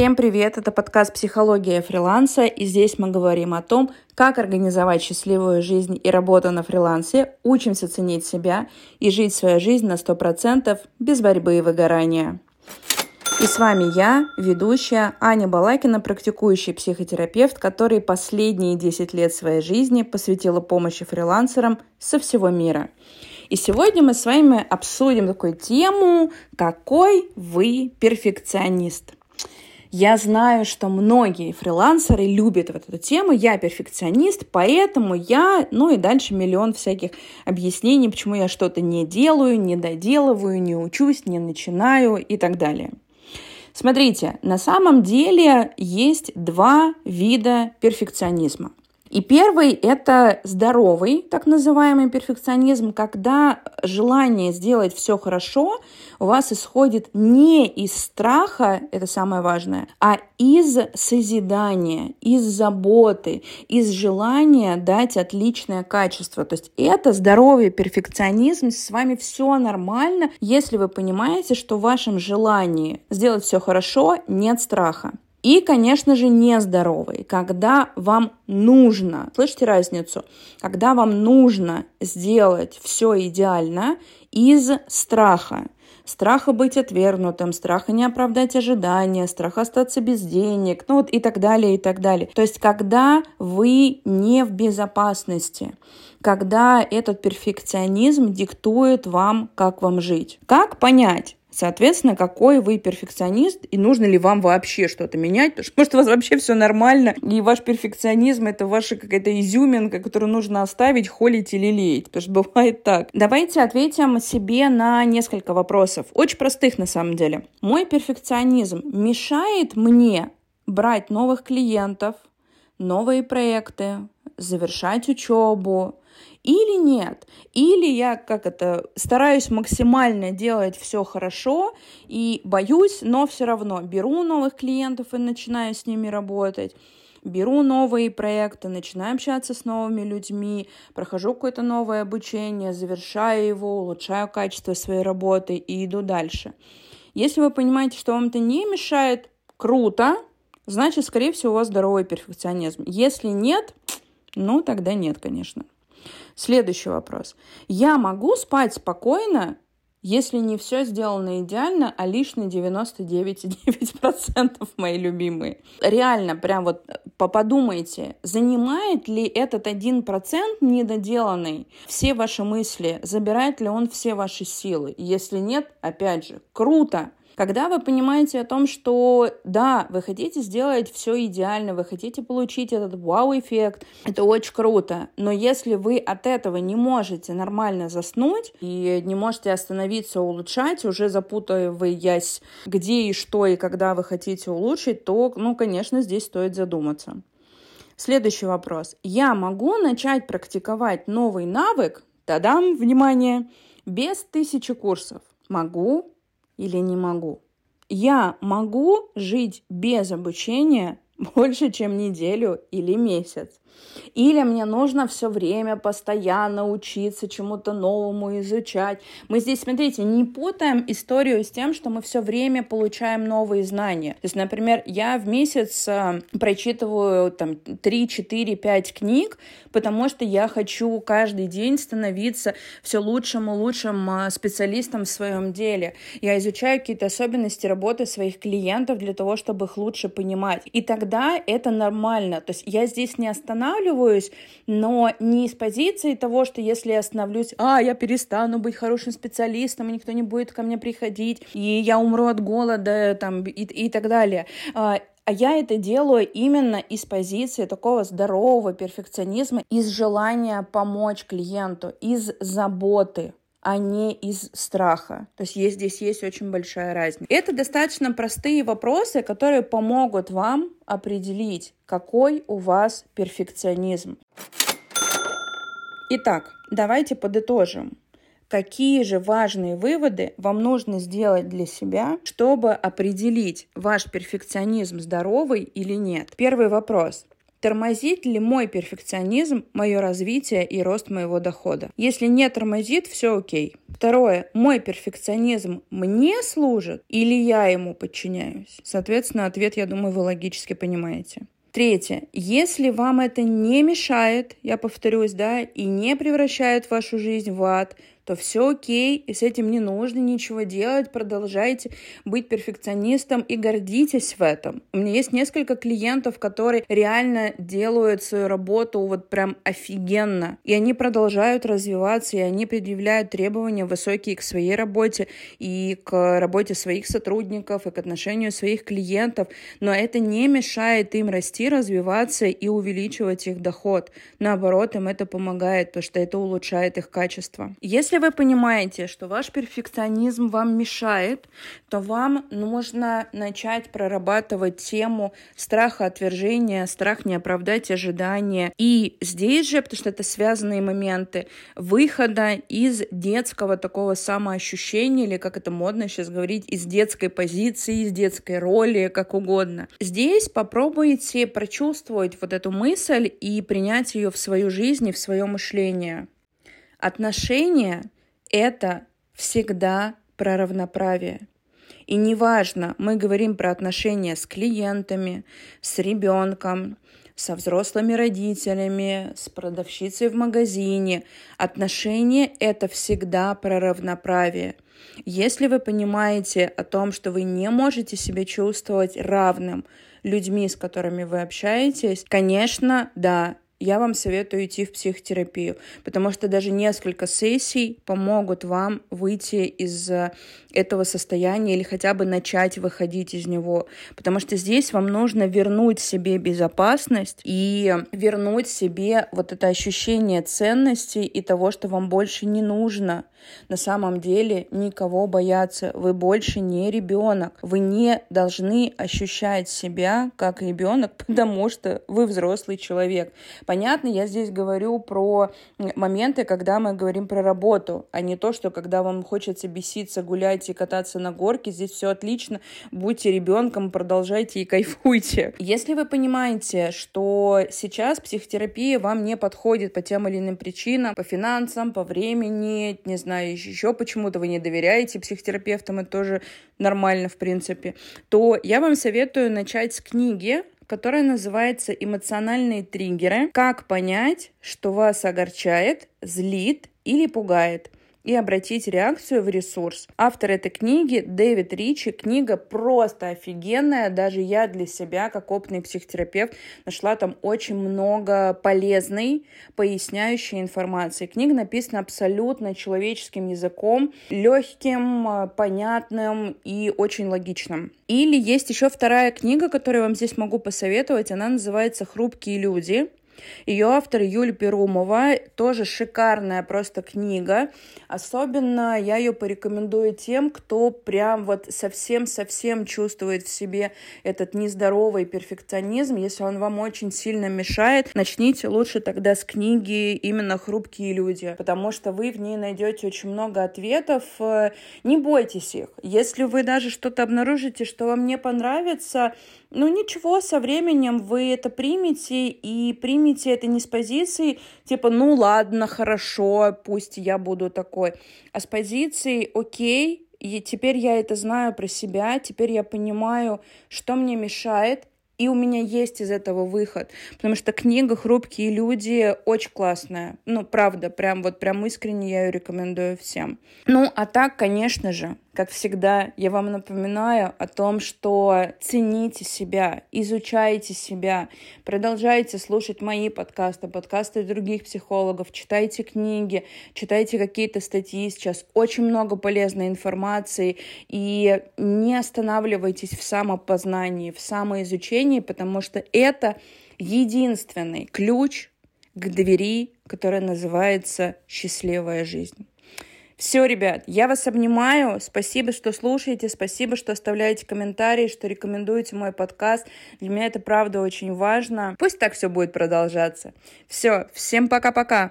Всем привет! Это подкаст «Психология фриланса», и здесь мы говорим о том, как организовать счастливую жизнь и работу на фрилансе, учимся ценить себя и жить свою жизнь на 100% без борьбы и выгорания. И с вами я, ведущая Аня Балакина, практикующий психотерапевт, который последние 10 лет своей жизни посвятила помощи фрилансерам со всего мира. И сегодня мы с вами обсудим такую тему, какой вы перфекционист – я знаю, что многие фрилансеры любят вот эту тему. Я перфекционист, поэтому я, ну и дальше миллион всяких объяснений, почему я что-то не делаю, не доделываю, не учусь, не начинаю и так далее. Смотрите, на самом деле есть два вида перфекционизма. И первый – это здоровый, так называемый перфекционизм, когда желание сделать все хорошо у вас исходит не из страха, это самое важное, а из созидания, из заботы, из желания дать отличное качество. То есть это здоровый перфекционизм, с вами все нормально, если вы понимаете, что в вашем желании сделать все хорошо нет страха. И, конечно же, нездоровый, когда вам нужно, слышите разницу, когда вам нужно сделать все идеально из страха. Страха быть отвергнутым, страха не оправдать ожидания, страха остаться без денег, ну вот и так далее, и так далее. То есть, когда вы не в безопасности, когда этот перфекционизм диктует вам, как вам жить. Как понять? Соответственно, какой вы перфекционист и нужно ли вам вообще что-то менять, потому что может у вас вообще все нормально, и ваш перфекционизм это ваша какая-то изюминка, которую нужно оставить, холить или лелеять, потому что бывает так. Давайте ответим себе на несколько вопросов, очень простых на самом деле. Мой перфекционизм мешает мне брать новых клиентов, новые проекты, завершать учебу, или нет. Или я как это стараюсь максимально делать все хорошо и боюсь, но все равно беру новых клиентов и начинаю с ними работать беру новые проекты, начинаю общаться с новыми людьми, прохожу какое-то новое обучение, завершаю его, улучшаю качество своей работы и иду дальше. Если вы понимаете, что вам это не мешает, круто, значит, скорее всего, у вас здоровый перфекционизм. Если нет, ну, тогда нет, конечно. Следующий вопрос. Я могу спать спокойно, если не все сделано идеально, а лишь на 99,9% мои любимые. Реально, прям вот подумайте, занимает ли этот 1% недоделанный все ваши мысли, забирает ли он все ваши силы? Если нет, опять же, круто, когда вы понимаете о том, что да, вы хотите сделать все идеально, вы хотите получить этот вау-эффект, это очень круто, но если вы от этого не можете нормально заснуть и не можете остановиться, улучшать, уже запутываясь, где и что и когда вы хотите улучшить, то, ну, конечно, здесь стоит задуматься. Следующий вопрос. Я могу начать практиковать новый навык, тадам, внимание, без тысячи курсов? Могу, или не могу. Я могу жить без обучения больше, чем неделю или месяц. Или мне нужно все время постоянно учиться чему-то новому, изучать. Мы здесь, смотрите, не путаем историю с тем, что мы все время получаем новые знания. То есть, например, я в месяц э, прочитываю там 3, 4, 5 книг, потому что я хочу каждый день становиться все лучшим и лучшим э, специалистом в своем деле. Я изучаю какие-то особенности работы своих клиентов для того, чтобы их лучше понимать. И тогда это нормально. То есть я здесь не останавливаюсь, но не из позиции того, что если я остановлюсь, а, я перестану быть хорошим специалистом, и никто не будет ко мне приходить, и я умру от голода, там, и, и так далее. А, а я это делаю именно из позиции такого здорового перфекционизма, из желания помочь клиенту, из заботы а не из страха. То есть, есть здесь есть очень большая разница. Это достаточно простые вопросы, которые помогут вам определить, какой у вас перфекционизм. Итак, давайте подытожим. Какие же важные выводы вам нужно сделать для себя, чтобы определить, ваш перфекционизм здоровый или нет? Первый вопрос. Тормозит ли мой перфекционизм мое развитие и рост моего дохода? Если не тормозит, все окей. Второе. Мой перфекционизм мне служит или я ему подчиняюсь? Соответственно, ответ, я думаю, вы логически понимаете. Третье. Если вам это не мешает, я повторюсь, да, и не превращает вашу жизнь в ад, то все окей, и с этим не нужно ничего делать, продолжайте быть перфекционистом и гордитесь в этом. У меня есть несколько клиентов, которые реально делают свою работу вот прям офигенно, и они продолжают развиваться, и они предъявляют требования высокие к своей работе и к работе своих сотрудников, и к отношению своих клиентов, но это не мешает им расти, развиваться и увеличивать их доход. Наоборот, им это помогает, потому что это улучшает их качество. Если вы понимаете, что ваш перфекционизм вам мешает, то вам нужно начать прорабатывать тему страха отвержения, страх не оправдать ожидания. И здесь же, потому что это связанные моменты, выхода из детского такого самоощущения, или как это модно сейчас говорить, из детской позиции, из детской роли, как угодно. Здесь попробуйте прочувствовать вот эту мысль и принять ее в свою жизнь и в свое мышление. Отношения — это всегда про равноправие. И неважно, мы говорим про отношения с клиентами, с ребенком, со взрослыми родителями, с продавщицей в магазине. Отношения — это всегда про равноправие. Если вы понимаете о том, что вы не можете себя чувствовать равным людьми, с которыми вы общаетесь, конечно, да, я вам советую идти в психотерапию, потому что даже несколько сессий помогут вам выйти из э, этого состояния или хотя бы начать выходить из него, потому что здесь вам нужно вернуть себе безопасность и вернуть себе вот это ощущение ценности и того, что вам больше не нужно на самом деле никого бояться. Вы больше не ребенок. Вы не должны ощущать себя как ребенок, потому что вы взрослый человек. Понятно, я здесь говорю про моменты, когда мы говорим про работу, а не то, что когда вам хочется беситься, гулять и кататься на горке, здесь все отлично, будьте ребенком, продолжайте и кайфуйте. Если вы понимаете, что сейчас психотерапия вам не подходит по тем или иным причинам, по финансам, по времени, не знаю, еще почему-то вы не доверяете психотерапевтам, это тоже нормально, в принципе, то я вам советую начать с книги которая называется «Эмоциональные триггеры. Как понять, что вас огорчает, злит или пугает» и обратить реакцию в ресурс. Автор этой книги Дэвид Ричи. Книга просто офигенная. Даже я для себя, как опытный психотерапевт, нашла там очень много полезной, поясняющей информации. Книга написана абсолютно человеческим языком, легким, э, понятным и очень логичным. Или есть еще вторая книга, которую я вам здесь могу посоветовать. Она называется «Хрупкие люди». Ее автор Юль Перумова, тоже шикарная просто книга. Особенно я ее порекомендую тем, кто прям вот совсем-совсем чувствует в себе этот нездоровый перфекционизм. Если он вам очень сильно мешает, начните лучше тогда с книги именно «Хрупкие люди», потому что вы в ней найдете очень много ответов. Не бойтесь их. Если вы даже что-то обнаружите, что вам не понравится, ну ничего, со временем вы это примете и примете это не с позиции типа, ну ладно, хорошо, пусть я буду такой, а с позиции окей, и теперь я это знаю про себя, теперь я понимаю, что мне мешает, и у меня есть из этого выход, потому что книга «Хрупкие люди» очень классная. Ну, правда, прям вот прям искренне я ее рекомендую всем. Ну, а так, конечно же, как всегда, я вам напоминаю о том, что цените себя, изучайте себя, продолжайте слушать мои подкасты, подкасты других психологов, читайте книги, читайте какие-то статьи. Сейчас очень много полезной информации. И не останавливайтесь в самопознании, в самоизучении, потому что это единственный ключ к двери, которая называется «счастливая жизнь». Все, ребят, я вас обнимаю. Спасибо, что слушаете. Спасибо, что оставляете комментарии, что рекомендуете мой подкаст. Для меня это правда очень важно. Пусть так все будет продолжаться. Все, всем пока-пока.